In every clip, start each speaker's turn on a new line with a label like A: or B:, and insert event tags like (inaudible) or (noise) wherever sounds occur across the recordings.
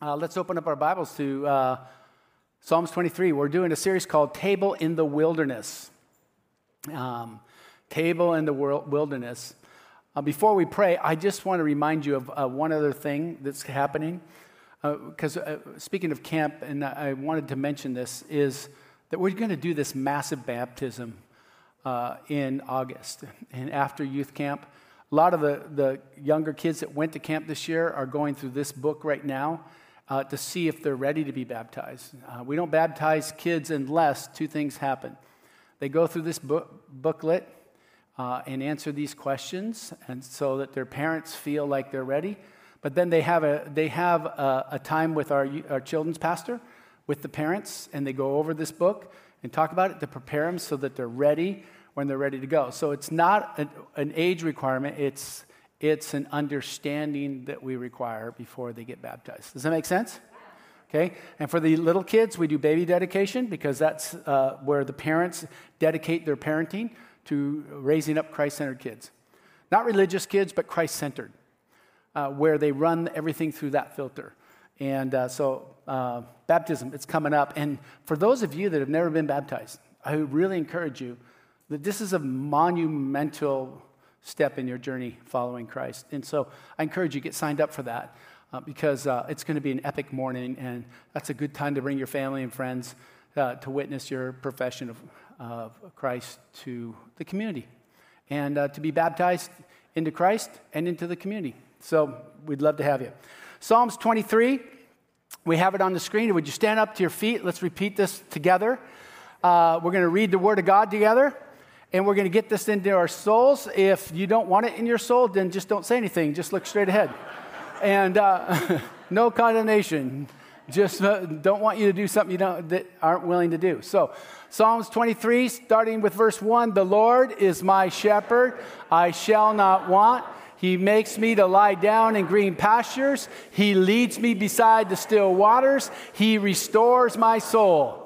A: Uh, let's open up our Bibles to uh, Psalms 23. We're doing a series called Table in the Wilderness. Um, Table in the Wilderness. Uh, before we pray, I just want to remind you of uh, one other thing that's happening. Because uh, uh, speaking of camp, and I wanted to mention this, is that we're going to do this massive baptism in August. And after youth camp, a lot of the, the younger kids that went to camp this year are going through this book right now uh, to see if they're ready to be baptized. Uh, we don't baptize kids unless two things happen. They go through this book, booklet uh, and answer these questions, and so that their parents feel like they're ready. But then they have a, they have a, a time with our, our children's pastor, with the parents, and they go over this book and talk about it to prepare them so that they're ready when they're ready to go. So it's not an, an age requirement, it's, it's an understanding that we require before they get baptized. Does that make sense? Okay, and for the little kids, we do baby dedication because that's uh, where the parents dedicate their parenting to raising up Christ centered kids. Not religious kids, but Christ centered, uh, where they run everything through that filter. And uh, so, uh, baptism, it's coming up. And for those of you that have never been baptized, I really encourage you that this is a monumental step in your journey following Christ. And so I encourage you get signed up for that uh, because uh, it's going to be an epic morning, and that's a good time to bring your family and friends uh, to witness your profession of, of, Christ to the community and uh, to be baptized into Christ and into the community. So we'd love to have you. Psalms 23, we have it on the screen. Would you stand up to your feet? Let's repeat this together. Uh, we're going to read the Word of God together and we're going to get this into our souls. If you don't want it in your soul, then just don't say anything. Just look straight ahead. and uh, (laughs) no condemnation. Just uh, don't want you to do something you don't, that aren't willing to do. So, Psalms 23, starting with verse 1 The Lord is my shepherd, I shall not want. He makes me to lie down in green pastures. He leads me beside the still waters. He restores my soul.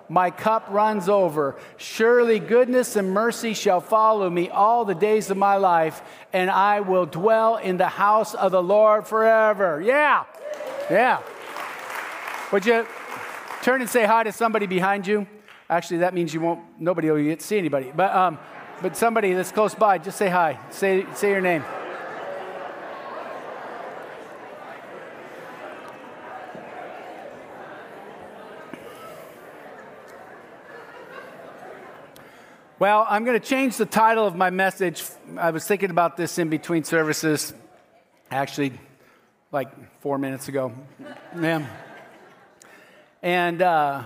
A: my cup runs over. Surely goodness and mercy shall follow me all the days of my life, and I will dwell in the house of the Lord forever. Yeah, yeah. Would you turn and say hi to somebody behind you? Actually, that means you won't, nobody will get see anybody. But, um, but somebody that's close by, just say hi. Say, say your name. Well, I'm going to change the title of my message. I was thinking about this in between services, actually, like four minutes ago. Yeah. And uh,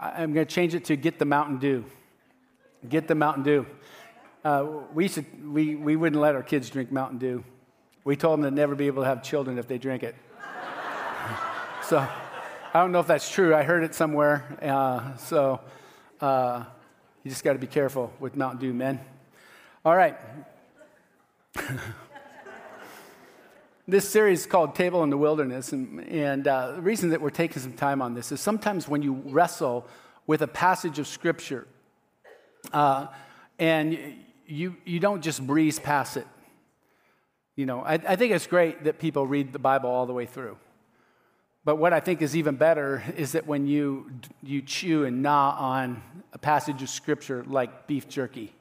A: I'm going to change it to Get the Mountain Dew. Get the Mountain Dew. Uh, we, should, we, we wouldn't let our kids drink Mountain Dew. We told them to never be able to have children if they drink it. (laughs) so I don't know if that's true. I heard it somewhere. Uh, so. You just got to be careful with Mountain Dew, men. All right. (laughs) this series is called Table in the Wilderness. And, and uh, the reason that we're taking some time on this is sometimes when you wrestle with a passage of Scripture uh, and you, you don't just breeze past it. You know, I, I think it's great that people read the Bible all the way through. But what I think is even better is that when you, you chew and gnaw on a passage of scripture like beef jerky,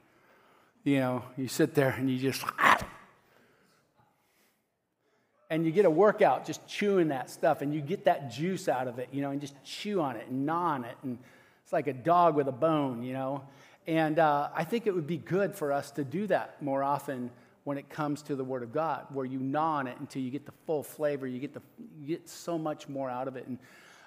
A: you know, you sit there and you just, and you get a workout just chewing that stuff and you get that juice out of it, you know, and just chew on it and gnaw on it. And it's like a dog with a bone, you know. And uh, I think it would be good for us to do that more often when it comes to the Word of God, where you gnaw on it until you get the full flavor. You get, the, you get so much more out of it. And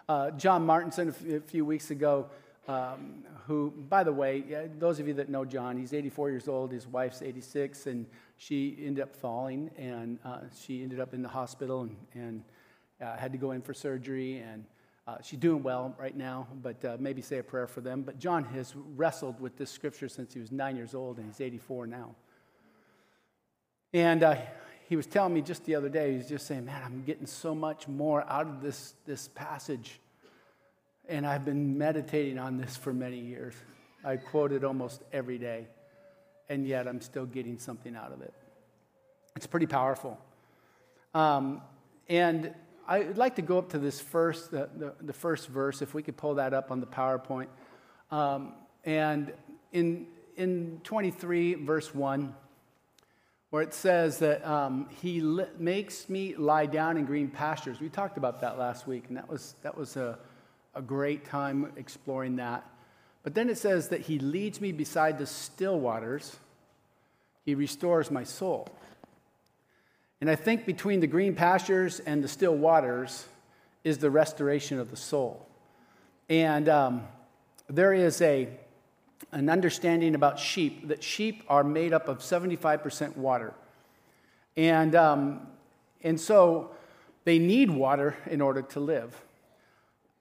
A: uh, John Martinson, a, f- a few weeks ago, um, who, by the way, those of you that know John, he's 84 years old, his wife's 86, and she ended up falling, and uh, she ended up in the hospital and, and uh, had to go in for surgery. And uh, she's doing well right now, but uh, maybe say a prayer for them. But John has wrestled with this scripture since he was nine years old, and he's 84 now. And uh, he was telling me just the other day, he was just saying, Man, I'm getting so much more out of this, this passage. And I've been meditating on this for many years. I quote it almost every day, and yet I'm still getting something out of it. It's pretty powerful. Um, and I'd like to go up to this first, the, the, the, first verse, if we could pull that up on the PowerPoint. Um, and in, in 23, verse 1, where it says that um, he li- makes me lie down in green pastures. We talked about that last week, and that was, that was a, a great time exploring that. But then it says that he leads me beside the still waters, he restores my soul. And I think between the green pastures and the still waters is the restoration of the soul. And um, there is a, an understanding about sheep that sheep are made up of 75% water. And, um, and so they need water in order to live.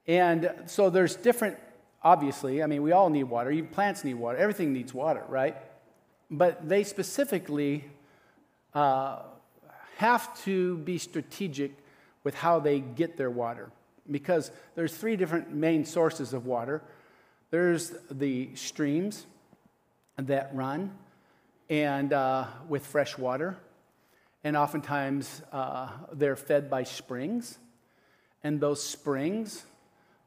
A: And so there's different, obviously, I mean, we all need water. Even plants need water. Everything needs water, right? But they specifically uh, have to be strategic with how they get their water because there's three different main sources of water there's the streams that run and uh, with fresh water and oftentimes uh, they're fed by springs. And those springs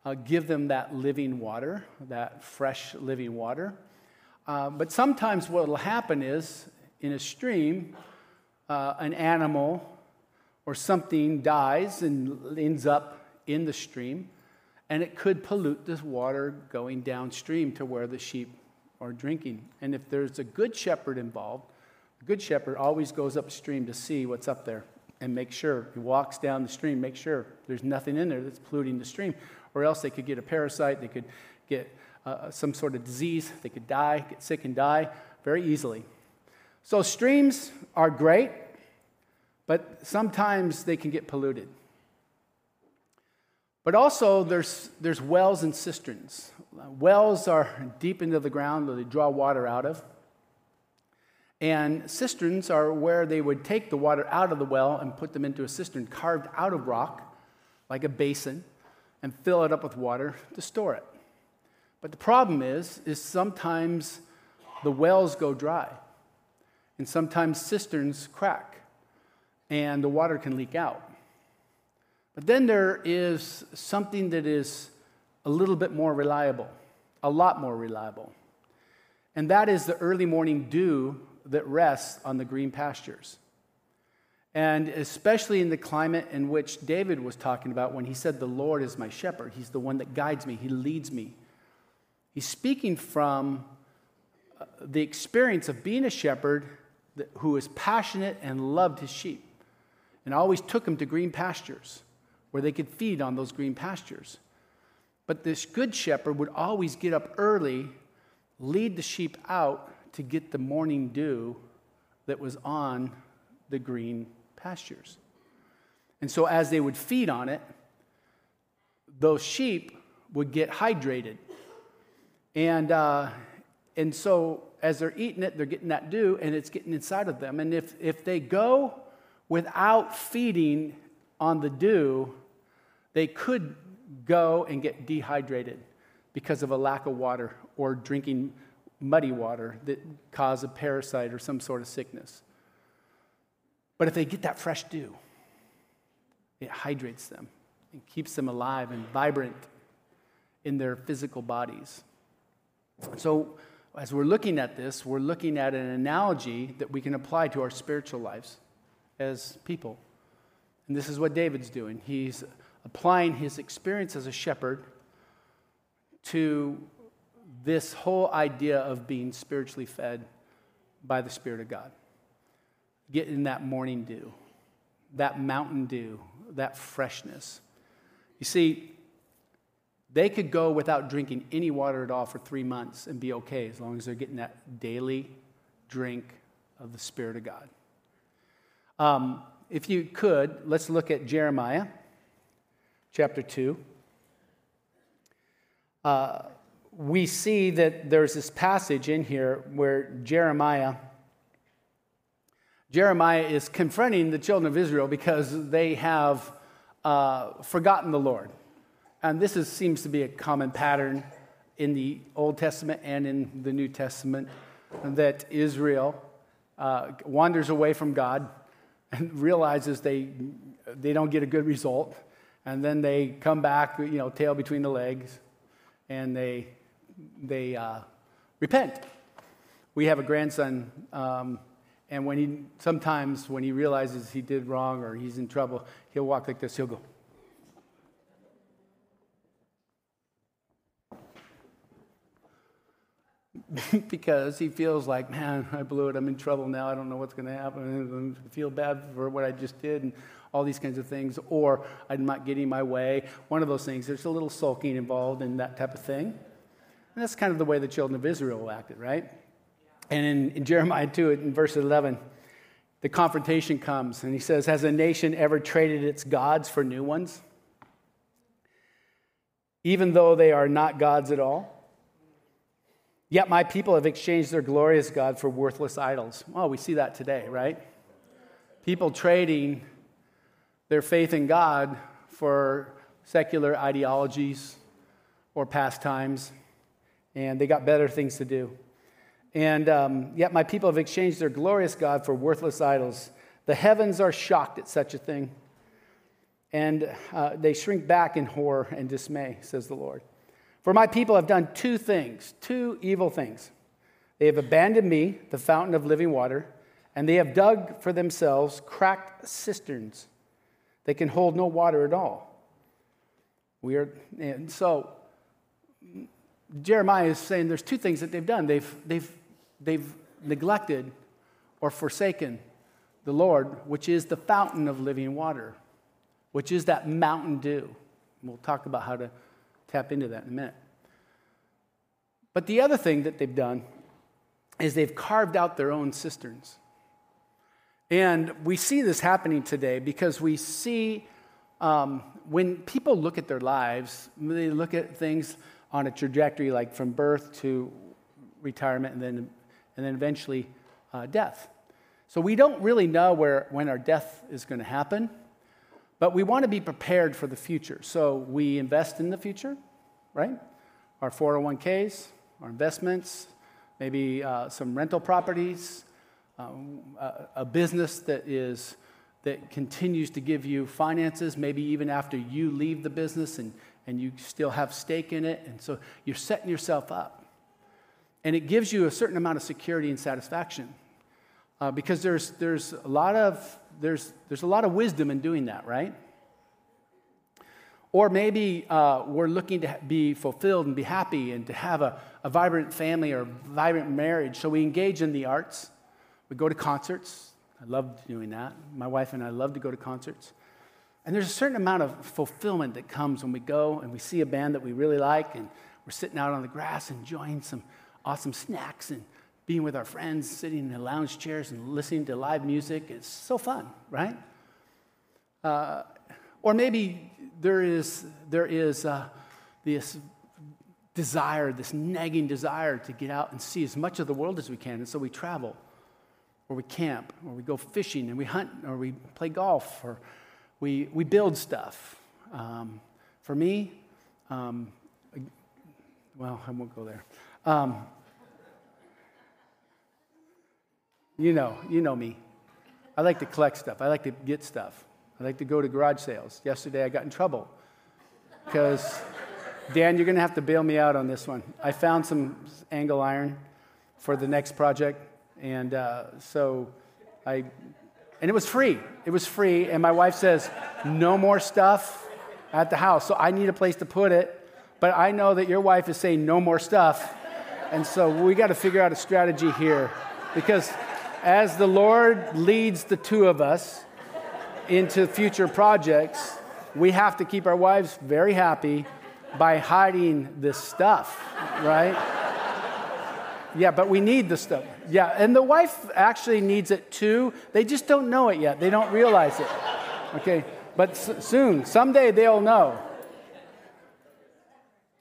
A: uh, give them that living water that fresh living water. Uh, but sometimes what will happen is in a stream uh, an animal or something dies and ends up in the stream, and it could pollute the water going downstream to where the sheep are drinking. And if there's a good shepherd involved, a good shepherd always goes upstream to see what's up there and make sure he walks down the stream, make sure there's nothing in there that's polluting the stream, or else they could get a parasite, they could get uh, some sort of disease, they could die, get sick and die very easily. So, streams are great, but sometimes they can get polluted. But also, there's, there's wells and cisterns. Wells are deep into the ground that they draw water out of. And cisterns are where they would take the water out of the well and put them into a cistern carved out of rock, like a basin, and fill it up with water to store it. But the problem is, is sometimes the wells go dry. And sometimes cisterns crack and the water can leak out. But then there is something that is a little bit more reliable, a lot more reliable. And that is the early morning dew that rests on the green pastures. And especially in the climate in which David was talking about when he said, The Lord is my shepherd, he's the one that guides me, he leads me. He's speaking from uh, the experience of being a shepherd who was passionate and loved his sheep and always took them to green pastures where they could feed on those green pastures. But this good shepherd would always get up early, lead the sheep out to get the morning dew that was on the green pastures. And so, as they would feed on it, those sheep would get hydrated. And, uh, and so, as they're eating it, they're getting that dew and it's getting inside of them. And if, if they go without feeding on the dew, they could go and get dehydrated because of a lack of water or drinking muddy water that cause a parasite or some sort of sickness. But if they get that fresh dew, it hydrates them and keeps them alive and vibrant in their physical bodies. So, as we're looking at this, we're looking at an analogy that we can apply to our spiritual lives as people. And this is what David's doing. He's applying his experience as a shepherd to this whole idea of being spiritually fed by the Spirit of God. Getting that morning dew, that mountain dew, that freshness. You see, they could go without drinking any water at all for three months and be okay as long as they're getting that daily drink of the Spirit of God. Um, if you could, let's look at Jeremiah chapter 2. Uh, we see that there's this passage in here where Jeremiah Jeremiah is confronting the children of Israel because they have uh, forgotten the Lord. And this is, seems to be a common pattern in the Old Testament and in the New Testament that Israel uh, wanders away from God and realizes they, they don't get a good result. And then they come back, you know, tail between the legs, and they, they uh, repent. We have a grandson, um, and when he, sometimes when he realizes he did wrong or he's in trouble, he'll walk like this. He'll go, (laughs) because he feels like, man, I blew it. I'm in trouble now. I don't know what's going to happen. I feel bad for what I just did and all these kinds of things. Or I'm not getting my way. One of those things. There's a little sulking involved in that type of thing. And that's kind of the way the children of Israel acted, right? And in, in Jeremiah 2, in verse 11, the confrontation comes. And he says, Has a nation ever traded its gods for new ones? Even though they are not gods at all? Yet my people have exchanged their glorious God for worthless idols. Well, we see that today, right? People trading their faith in God for secular ideologies or pastimes, and they got better things to do. And um, yet my people have exchanged their glorious God for worthless idols. The heavens are shocked at such a thing, and uh, they shrink back in horror and dismay, says the Lord. For my people have done two things, two evil things. They have abandoned me, the fountain of living water, and they have dug for themselves cracked cisterns. They can hold no water at all. We are, and so Jeremiah is saying there's two things that they've done. They've, they've, they've neglected or forsaken the Lord, which is the fountain of living water, which is that mountain dew. We'll talk about how to tap into that in a minute. But the other thing that they've done is they've carved out their own cisterns. And we see this happening today because we see um, when people look at their lives, they look at things on a trajectory like from birth to retirement and then, and then eventually uh, death. So we don't really know where, when our death is going to happen. But we want to be prepared for the future. So we invest in the future, right? Our 401ks, our investments, maybe uh, some rental properties, um, a, a business that is that continues to give you finances, maybe even after you leave the business and, and you still have stake in it. And so you're setting yourself up. And it gives you a certain amount of security and satisfaction. Uh, because there's, there's, a lot of, there's, there's a lot of wisdom in doing that, right? Or maybe uh, we're looking to be fulfilled and be happy and to have a, a vibrant family or vibrant marriage. So we engage in the arts. We go to concerts. I love doing that. My wife and I love to go to concerts. And there's a certain amount of fulfillment that comes when we go and we see a band that we really like and we're sitting out on the grass enjoying some awesome snacks and being with our friends, sitting in the lounge chairs and listening to live music. It's so fun, right? Uh, or maybe there is, there is uh, this desire, this nagging desire to get out and see as much of the world as we can. And so we travel, or we camp, or we go fishing, and we hunt, or we play golf, or we, we build stuff. Um, for me, um, well, I won't go there. Um, You know, you know me. I like to collect stuff. I like to get stuff. I like to go to garage sales. Yesterday I got in trouble because, Dan, you're going to have to bail me out on this one. I found some angle iron for the next project, and uh, so I, and it was free. It was free, and my wife says, no more stuff at the house. So I need a place to put it, but I know that your wife is saying no more stuff, and so we got to figure out a strategy here because as the Lord leads the two of us into future projects, we have to keep our wives very happy by hiding this stuff, right? Yeah, but we need the stuff. Yeah, and the wife actually needs it too. They just don't know it yet. They don't realize it. Okay, but s- soon, someday they'll know.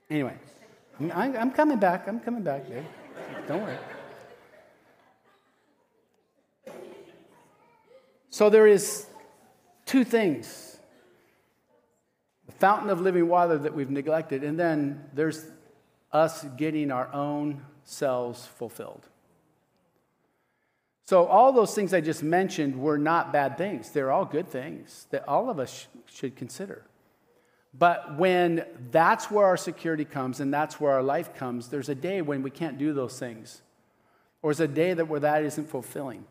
A: Anyway, I'm coming back. I'm coming back, dude. Don't worry. So there is two things the fountain of living water that we've neglected, and then there's us getting our own selves fulfilled. So, all those things I just mentioned were not bad things. They're all good things that all of us should consider. But when that's where our security comes and that's where our life comes, there's a day when we can't do those things. Or there's a day that where that isn't fulfilling.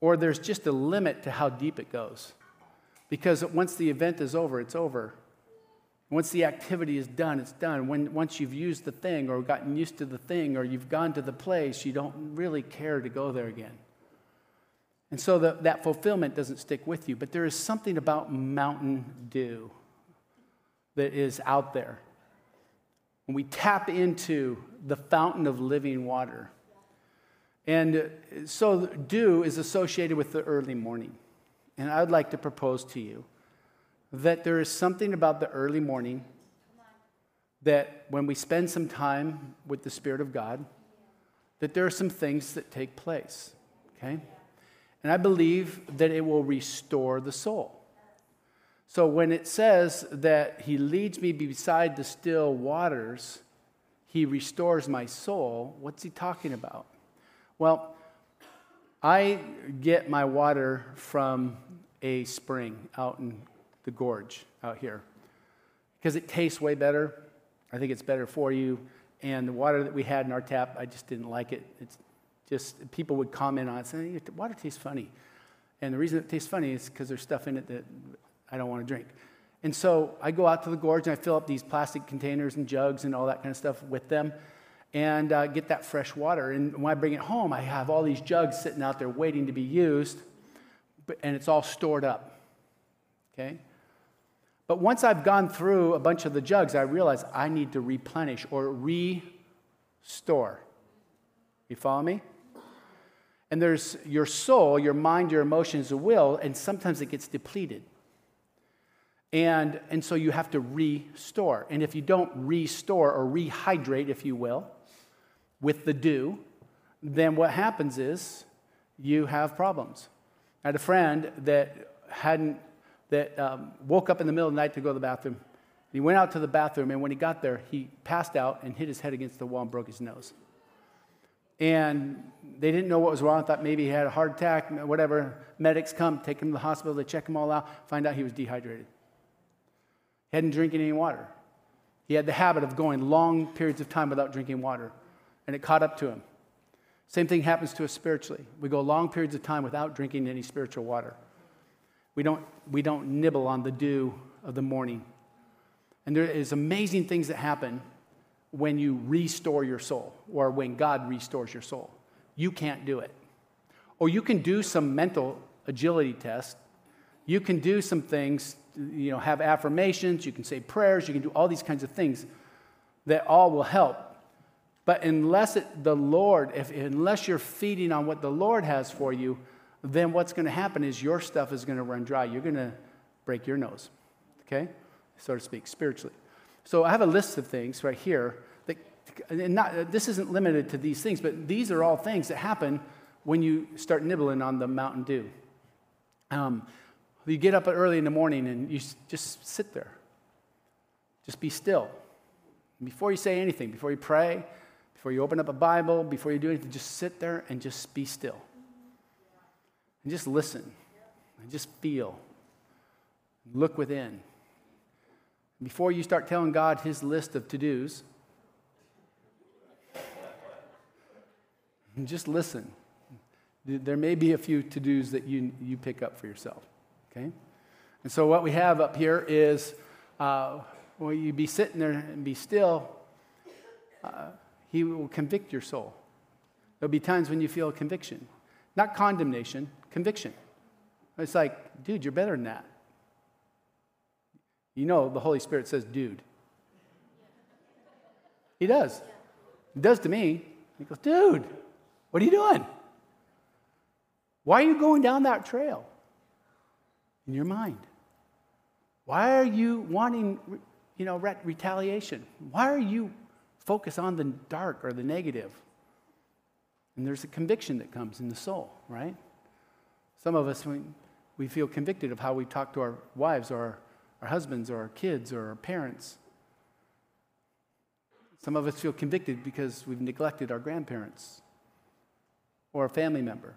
A: Or there's just a limit to how deep it goes. Because once the event is over, it's over. Once the activity is done, it's done. When, once you've used the thing or gotten used to the thing or you've gone to the place, you don't really care to go there again. And so the, that fulfillment doesn't stick with you. But there is something about Mountain Dew that is out there. When we tap into the fountain of living water. And so dew is associated with the early morning. And I'd like to propose to you that there is something about the early morning that when we spend some time with the Spirit of God, that there are some things that take place, okay? And I believe that it will restore the soul. So when it says that He leads me beside the still waters, He restores my soul, what's He talking about? Well, I get my water from a spring out in the gorge out here because it tastes way better. I think it's better for you. And the water that we had in our tap, I just didn't like it. It's just, people would comment on it saying, water tastes funny. And the reason it tastes funny is because there's stuff in it that I don't want to drink. And so I go out to the gorge and I fill up these plastic containers and jugs and all that kind of stuff with them and uh, get that fresh water. And when I bring it home, I have all these jugs sitting out there waiting to be used, and it's all stored up. Okay? But once I've gone through a bunch of the jugs, I realize I need to replenish or restore. You follow me? And there's your soul, your mind, your emotions, the will, and sometimes it gets depleted. And, and so you have to restore. And if you don't restore or rehydrate, if you will, with the dew, then what happens is you have problems. I had a friend that hadn't that um, woke up in the middle of the night to go to the bathroom. He went out to the bathroom, and when he got there, he passed out and hit his head against the wall and broke his nose. And they didn't know what was wrong. Thought maybe he had a heart attack, whatever. Medics come, take him to the hospital, they check him all out, find out he was dehydrated. He hadn't drinking any water. He had the habit of going long periods of time without drinking water, and it caught up to him. Same thing happens to us spiritually. We go long periods of time without drinking any spiritual water. We don't, we don't nibble on the dew of the morning. And there is amazing things that happen when you restore your soul or when God restores your soul. You can't do it. Or you can do some mental agility test. You can do some things, you know, have affirmations, you can say prayers, you can do all these kinds of things that all will help. But unless it, the Lord, if, unless you're feeding on what the Lord has for you, then what's going to happen is your stuff is going to run dry. You're going to break your nose, okay? So to speak, spiritually. So I have a list of things right here that, and not, this isn't limited to these things, but these are all things that happen when you start nibbling on the Mountain Dew. Um, you get up early in the morning and you just sit there. Just be still. Before you say anything, before you pray, before you open up a Bible, before you do anything, just sit there and just be still and just listen and just feel. Look within. Before you start telling God his list of to dos, just listen. There may be a few to dos that you, you pick up for yourself. Okay? And so, what we have up here is uh, when you be sitting there and be still, uh, he will convict your soul. There'll be times when you feel conviction, not condemnation, conviction. It's like, dude, you're better than that. You know, the Holy Spirit says, dude. He does. He does to me. He goes, dude, what are you doing? Why are you going down that trail in your mind? Why are you wanting, you know, retaliation? Why are you focused on the dark or the negative? And there's a conviction that comes in the soul, right? Some of us, we, we feel convicted of how we talk to our wives or our, our husbands or our kids or our parents. Some of us feel convicted because we've neglected our grandparents or a family member.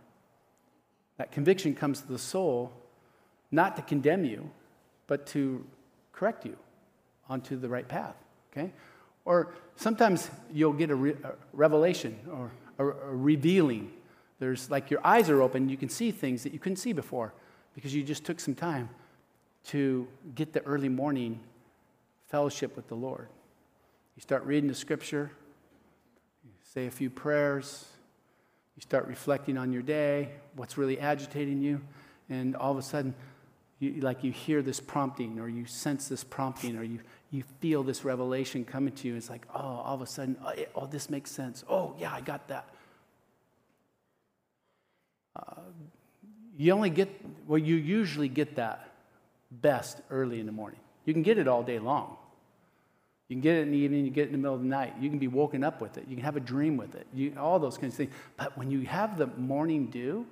A: That conviction comes to the soul not to condemn you, but to correct you onto the right path, okay? Or sometimes you'll get a, re- a revelation or a, a revealing. There's like your eyes are open, you can see things that you couldn't see before because you just took some time to get the early morning fellowship with the Lord. You start reading the scripture, you say a few prayers, you start reflecting on your day, what's really agitating you, and all of a sudden, you, like you hear this prompting, or you sense this prompting, or you, you feel this revelation coming to you. It's like, oh, all of a sudden, oh, oh this makes sense. Oh, yeah, I got that. Uh, you only get, well, you usually get that best early in the morning. You can get it all day long. You can get it in the evening, you get it in the middle of the night. You can be woken up with it. You can have a dream with it. You, all those kinds of things. But when you have the morning dew,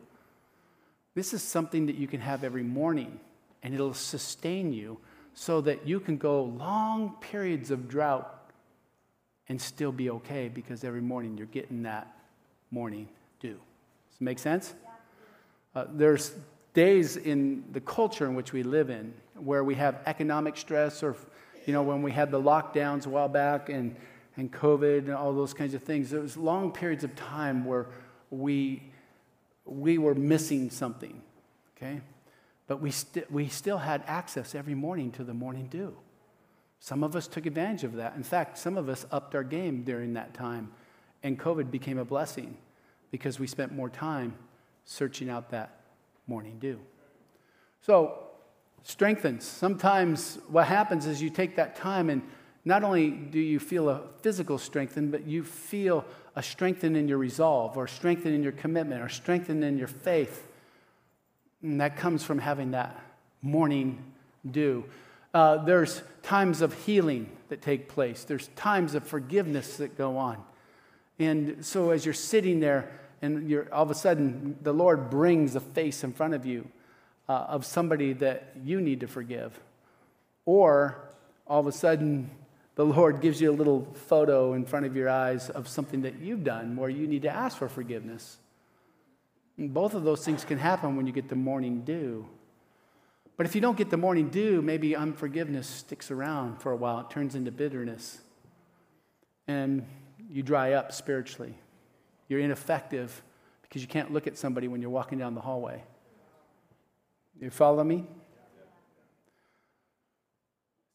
A: this is something that you can have every morning, and it'll sustain you so that you can go long periods of drought and still be okay because every morning you're getting that morning dew. Does it make sense? Uh, there's days in the culture in which we live in where we have economic stress or, you know, when we had the lockdowns a while back and, and COVID and all those kinds of things, there was long periods of time where we, we were missing something, okay? But we, st- we still had access every morning to the morning dew. Some of us took advantage of that. In fact, some of us upped our game during that time, and COVID became a blessing because we spent more time searching out that morning dew. So, strengthens. Sometimes what happens is you take that time and not only do you feel a physical strengthen, but you feel a strengthen in your resolve or strengthen in your commitment or strengthen in your faith. And that comes from having that morning dew. Uh, there's times of healing that take place. There's times of forgiveness that go on. And so as you're sitting there, and you're, all of a sudden the Lord brings a face in front of you uh, of somebody that you need to forgive. Or all of a sudden the Lord gives you a little photo in front of your eyes of something that you've done where you need to ask for forgiveness. Both of those things can happen when you get the morning dew. But if you don't get the morning dew, maybe unforgiveness sticks around for a while. It turns into bitterness. And you dry up spiritually. You're ineffective because you can't look at somebody when you're walking down the hallway. You follow me?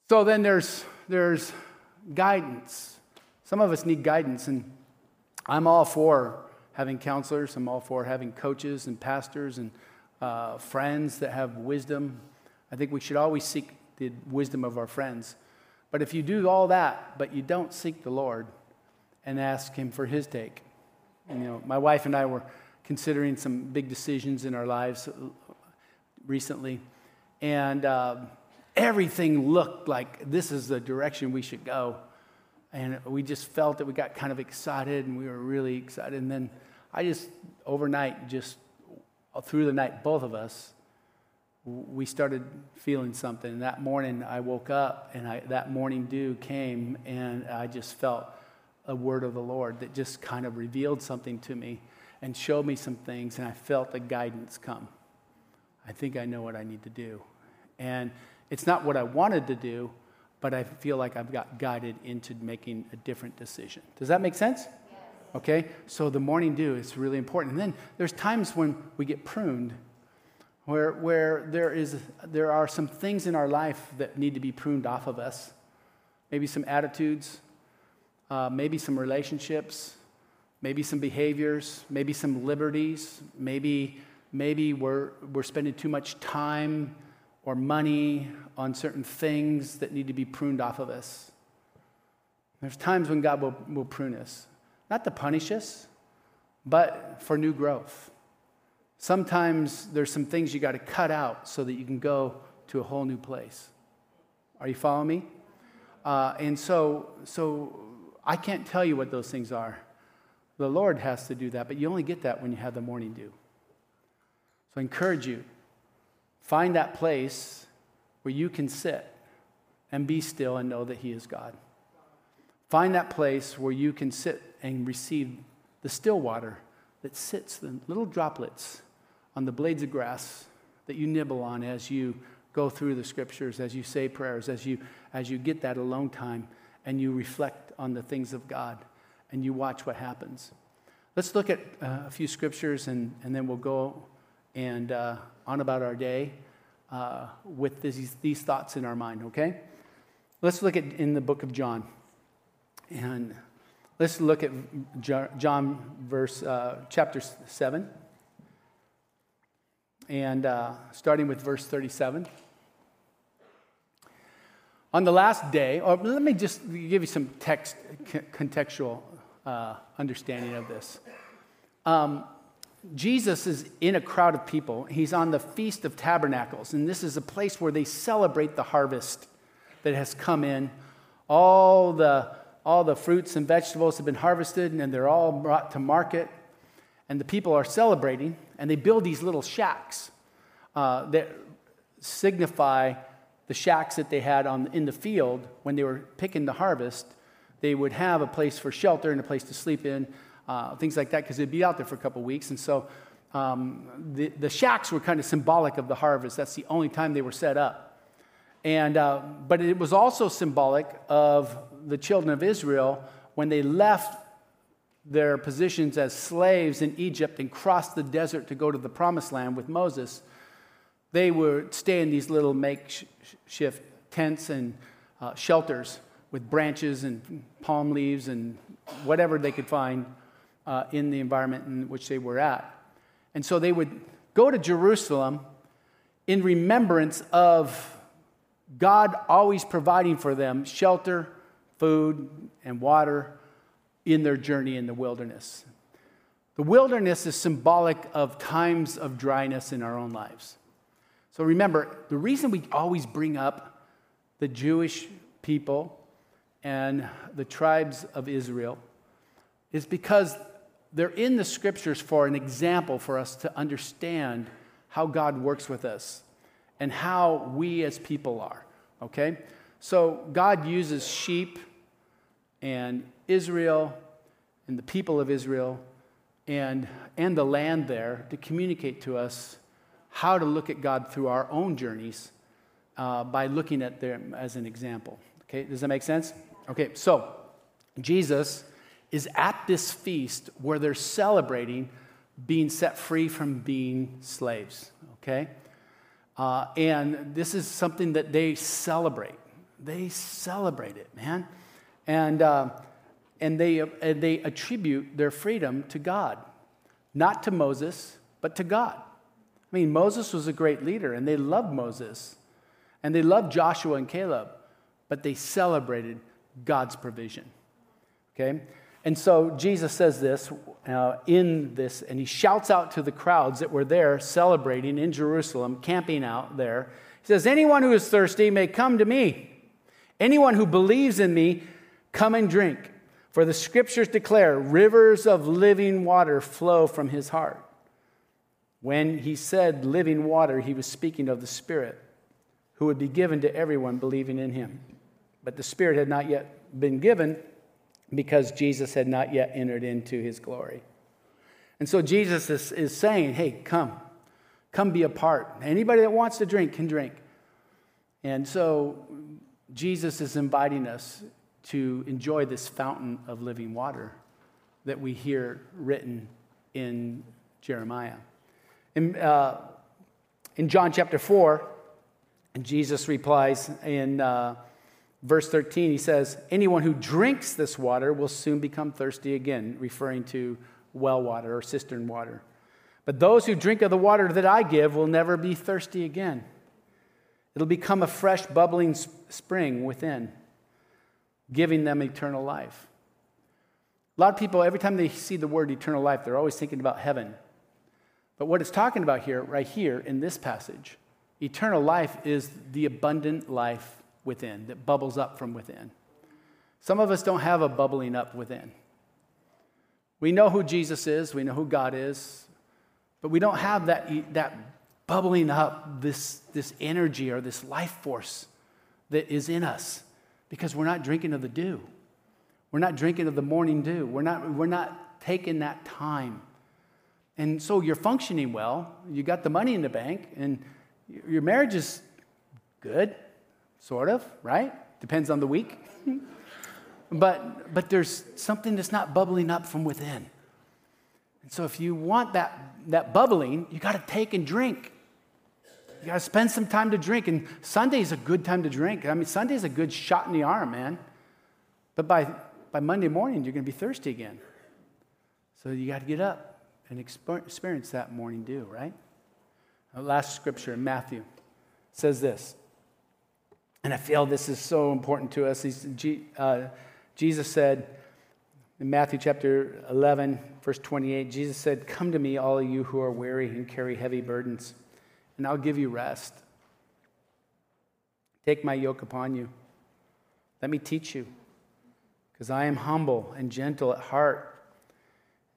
A: So then there's, there's guidance. Some of us need guidance, and I'm all for having counselors, I'm all for having coaches and pastors and uh, friends that have wisdom. I think we should always seek the wisdom of our friends. But if you do all that, but you don't seek the Lord and ask Him for His take, you know, my wife and I were considering some big decisions in our lives recently, and uh, everything looked like this is the direction we should go. And we just felt that we got kind of excited, and we were really excited. And then I just overnight, just uh, through the night, both of us, we started feeling something. And that morning, I woke up, and I, that morning dew came, and I just felt a word of the Lord that just kind of revealed something to me and showed me some things, and I felt the guidance come. I think I know what I need to do. And it's not what I wanted to do, but I feel like I've got guided into making a different decision. Does that make sense? Yes. Okay? So the morning dew is really important. And then there's times when we get pruned where, where there, is, there are some things in our life that need to be pruned off of us. Maybe some attitudes, uh, maybe some relationships, maybe some behaviors, maybe some liberties, maybe, maybe we're, we're spending too much time or money on certain things that need to be pruned off of us. There's times when God will, will prune us, not to punish us, but for new growth. Sometimes there's some things you got to cut out so that you can go to a whole new place. Are you following me? Uh, and so, so I can't tell you what those things are. The Lord has to do that, but you only get that when you have the morning dew. So I encourage you find that place where you can sit and be still and know that He is God. Find that place where you can sit and receive the still water that sits, the little droplets on the blades of grass that you nibble on as you go through the scriptures, as you say prayers, as you, as you get that alone time and you reflect on the things of God and you watch what happens. Let's look at uh, a few scriptures and, and then we'll go and uh, on about our day uh, with these, these thoughts in our mind, okay? Let's look at in the book of John. And let's look at John, verse, uh, chapter 7. And uh, starting with verse 37. On the last day, or let me just give you some text, contextual uh, understanding of this. Um, Jesus is in a crowd of people. He's on the Feast of Tabernacles, and this is a place where they celebrate the harvest that has come in. All the, all the fruits and vegetables have been harvested, and they're all brought to market. And the people are celebrating, and they build these little shacks uh, that signify the shacks that they had on, in the field when they were picking the harvest. They would have a place for shelter and a place to sleep in, uh, things like that, because they'd be out there for a couple weeks. And so um, the, the shacks were kind of symbolic of the harvest. That's the only time they were set up. And, uh, but it was also symbolic of the children of Israel when they left their positions as slaves in Egypt and crossed the desert to go to the promised land with Moses. They would stay in these little makeshift tents and uh, shelters with branches and palm leaves and whatever they could find uh, in the environment in which they were at. And so they would go to Jerusalem in remembrance of God always providing for them shelter, food, and water in their journey in the wilderness. The wilderness is symbolic of times of dryness in our own lives. So remember, the reason we always bring up the Jewish people and the tribes of Israel is because they're in the scriptures for an example for us to understand how God works with us and how we as people are. Okay? So God uses sheep and Israel and the people of Israel and, and the land there to communicate to us how to look at God through our own journeys uh, by looking at them as an example. Okay, does that make sense? Okay, so Jesus is at this feast where they're celebrating being set free from being slaves. Okay? Uh, and this is something that they celebrate. They celebrate it, man. And, uh, and, they, and they attribute their freedom to God, not to Moses, but to God. I mean, Moses was a great leader, and they loved Moses, and they loved Joshua and Caleb, but they celebrated God's provision. Okay? And so Jesus says this uh, in this, and he shouts out to the crowds that were there celebrating in Jerusalem, camping out there. He says, Anyone who is thirsty may come to me. Anyone who believes in me, come and drink. For the scriptures declare rivers of living water flow from his heart. When he said living water, he was speaking of the Spirit who would be given to everyone believing in him. But the Spirit had not yet been given because Jesus had not yet entered into his glory. And so Jesus is, is saying, hey, come, come be a part. Anybody that wants to drink can drink. And so Jesus is inviting us to enjoy this fountain of living water that we hear written in Jeremiah. In, uh, in John chapter 4, Jesus replies in. Uh, verse 13, he says, Anyone who drinks this water will soon become thirsty again, referring to well water or cistern water. But those who drink of the water that I give will never be thirsty again. It'll become a fresh, bubbling spring within, giving them eternal life. A lot of people, every time they see the word eternal life, they're always thinking about heaven. But what it's talking about here, right here in this passage, eternal life is the abundant life within, that bubbles up from within. Some of us don't have a bubbling up within. We know who Jesus is, we know who God is, but we don't have that, that bubbling up this, this energy or this life force that is in us because we're not drinking of the dew. We're not drinking of the morning dew. We're not, we're not taking that time. And so you're functioning well. You got the money in the bank, and your marriage is good, sort of, right? Depends on the week. (laughs) but, but there's something that's not bubbling up from within. And so if you want that, that bubbling, you got to take and drink. You got to spend some time to drink. And Sunday's a good time to drink. I mean, Sunday's a good shot in the arm, man. But by, by Monday morning, you're going to be thirsty again. So you got to get up and experience that morning dew, right? Last scripture in Matthew says this. And I feel this is so important to us. Uh, Jesus said in Matthew chapter 11, verse 28, Jesus said, Come to me, all of you who are weary and carry heavy burdens, and I'll give you rest. Take my yoke upon you. Let me teach you, because I am humble and gentle at heart.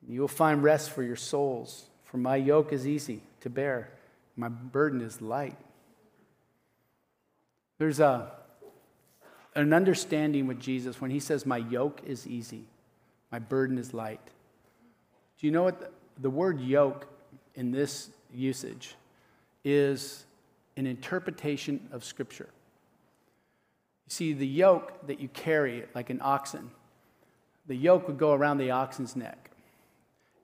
A: You will find rest for your souls, for my yoke is easy to bear, my burden is light. There's a, an understanding with Jesus when he says, My yoke is easy, my burden is light. Do you know what the, the word yoke in this usage is an interpretation of Scripture? You see, the yoke that you carry, like an oxen, the yoke would go around the oxen's neck.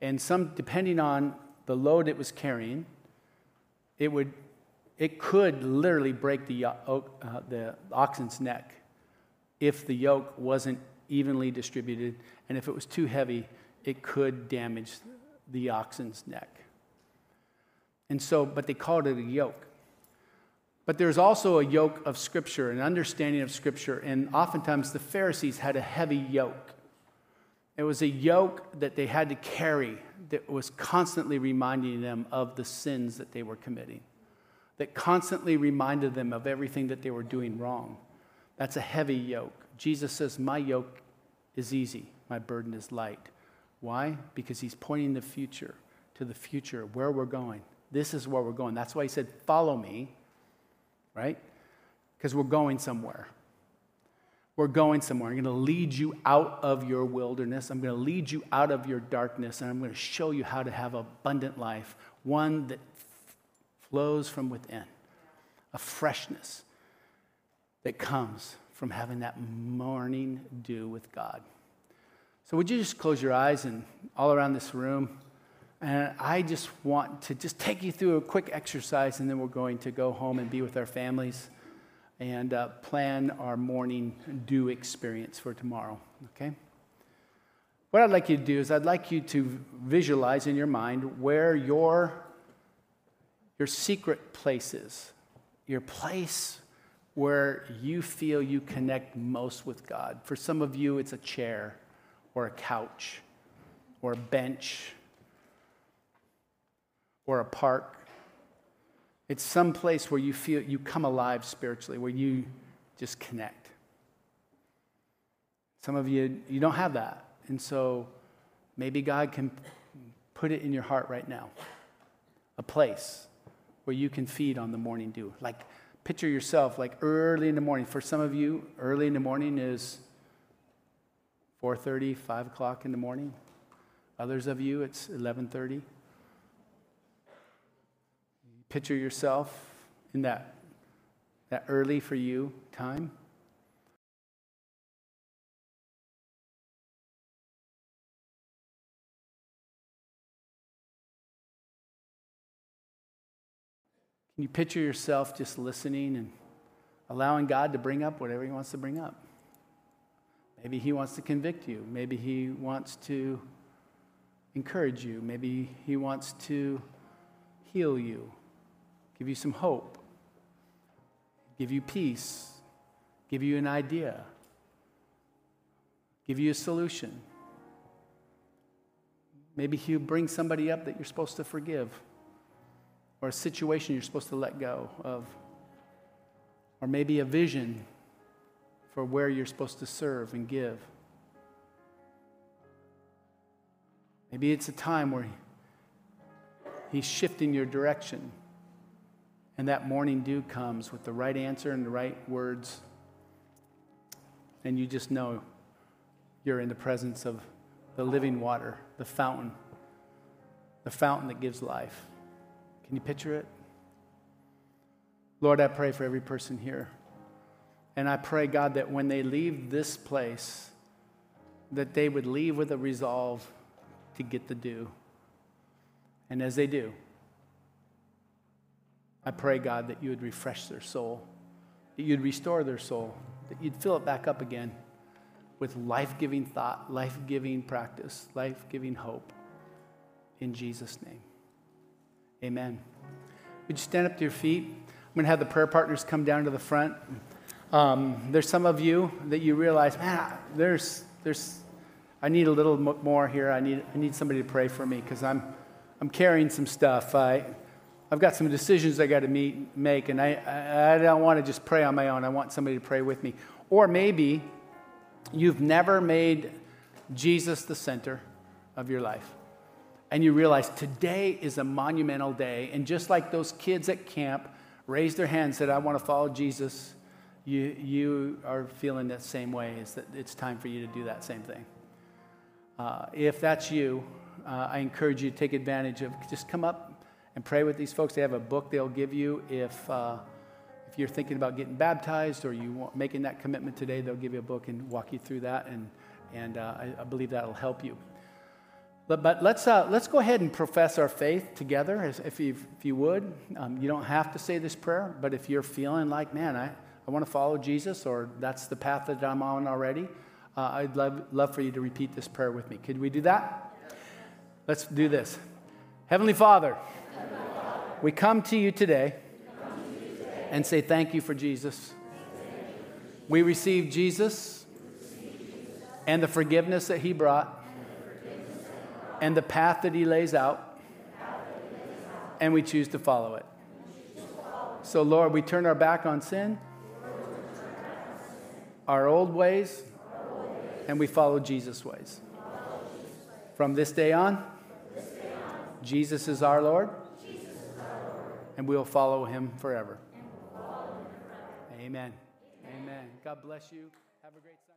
A: And some, depending on the load it was carrying, it would it could literally break the, uh, the oxen's neck if the yoke wasn't evenly distributed, and if it was too heavy, it could damage the oxen's neck. And so, but they called it a yoke. But there's also a yoke of Scripture, an understanding of Scripture, and oftentimes the Pharisees had a heavy yoke. It was a yoke that they had to carry that was constantly reminding them of the sins that they were committing that constantly reminded them of everything that they were doing wrong. That's a heavy yoke. Jesus says, My yoke is easy, my burden is light. Why? Because he's pointing the future to the future, where we're going. This is where we're going. That's why he said, Follow me, right? Because we're going somewhere. We're going somewhere. I'm going to lead you out of your wilderness. I'm going to lead you out of your darkness, and I'm going to show you how to have abundant life, one that flows from within, a freshness that comes from having that morning dew with God. So, would you just close your eyes and all around this room? And I just want to just take you through a quick exercise, and then we're going to go home and be with our families and uh, plan our morning dew experience for tomorrow. Okay? What I'd like you to do is, I'd like you to visualize in your mind where your your secret places, your place where you feel you connect most with God. For some of you, it's a chair or a couch or a bench or a park. It's some place where you feel you come alive spiritually, where you just connect. Some of you, you don't have that. And so maybe God can put it in your heart right now a place where you can feed on the morning dew. Like, picture yourself like early in the morning. For some of you, early in the morning is 4.30, 5 o'clock in the morning. Others of you, it's 11.30. Picture yourself in that, that early for you time. You picture yourself just listening and allowing God to bring up whatever He wants to bring up? Maybe He wants to convict you. Maybe He wants to encourage you. Maybe He wants to heal you, give you some hope, give you peace, give you an idea, give you a solution. Maybe He'll bring somebody up that you're supposed to forgive or a situation you're supposed to let go of, or maybe a vision for where you're supposed to serve and give. Maybe it's a time where He's shifting your direction. and that morning dew comes with the right answer and the right words, and you just know you're in the presence of the living water, the fountain, the fountain that gives life. Can you picture it? Lord, I pray for every person here. And I pray, God, that when they leave this place, that they would leave with a resolve to get the dew. And as they do, I pray, God, that you would refresh their soul, that you'd restore their soul, that you'd fill it back up again with life giving thought, life giving practice, life giving hope. In Jesus' name. Amen. Would you stand up to your feet? I'm going to have the prayer partners come down to the front. Um, there's some of you that you realize, man, there's, there's, I need a little more here. I need, I need somebody to pray for me because I'm, I'm carrying some stuff. I, I've got some decisions I got to meet, make, and I, I, I don't want to just pray on my own. I want somebody to pray with me. Or maybe you've never made Jesus the center of your life. And you realize today is a monumental day. And just like those kids at camp raised their hand and said, I want to follow Jesus, you, you are feeling that same way. Is that it's time for you to do that same thing. Uh, if that's you, uh, I encourage you to take advantage of just come up and pray with these folks. They have a book they'll give you if. Uh, if you're thinking about getting baptized or you want making that commitment today, they'll give you a book and walk you through that, and, and uh, I, I, believe that'll help you. But, but let's, uh, let's go ahead and profess our faith together, as, if, you, if you would. Um, you don't have to say this prayer, but if you're feeling like, man, I, I want to follow Jesus, or that's the path that I'm on already, uh, I'd love, love for you to repeat this prayer with me. Could we do that? Let's do this. Heavenly Father, Heavenly Father we come to you today and say thank you for Jesus. We receive Jesus and the forgiveness that he brought and the path that he lays out, and we choose to follow it. So, Lord, we turn our back on sin, our old ways, and we follow Jesus' ways. From this day on, Jesus is our Lord, and we'll follow him forever. Amen. Amen. God bless you. Have a great.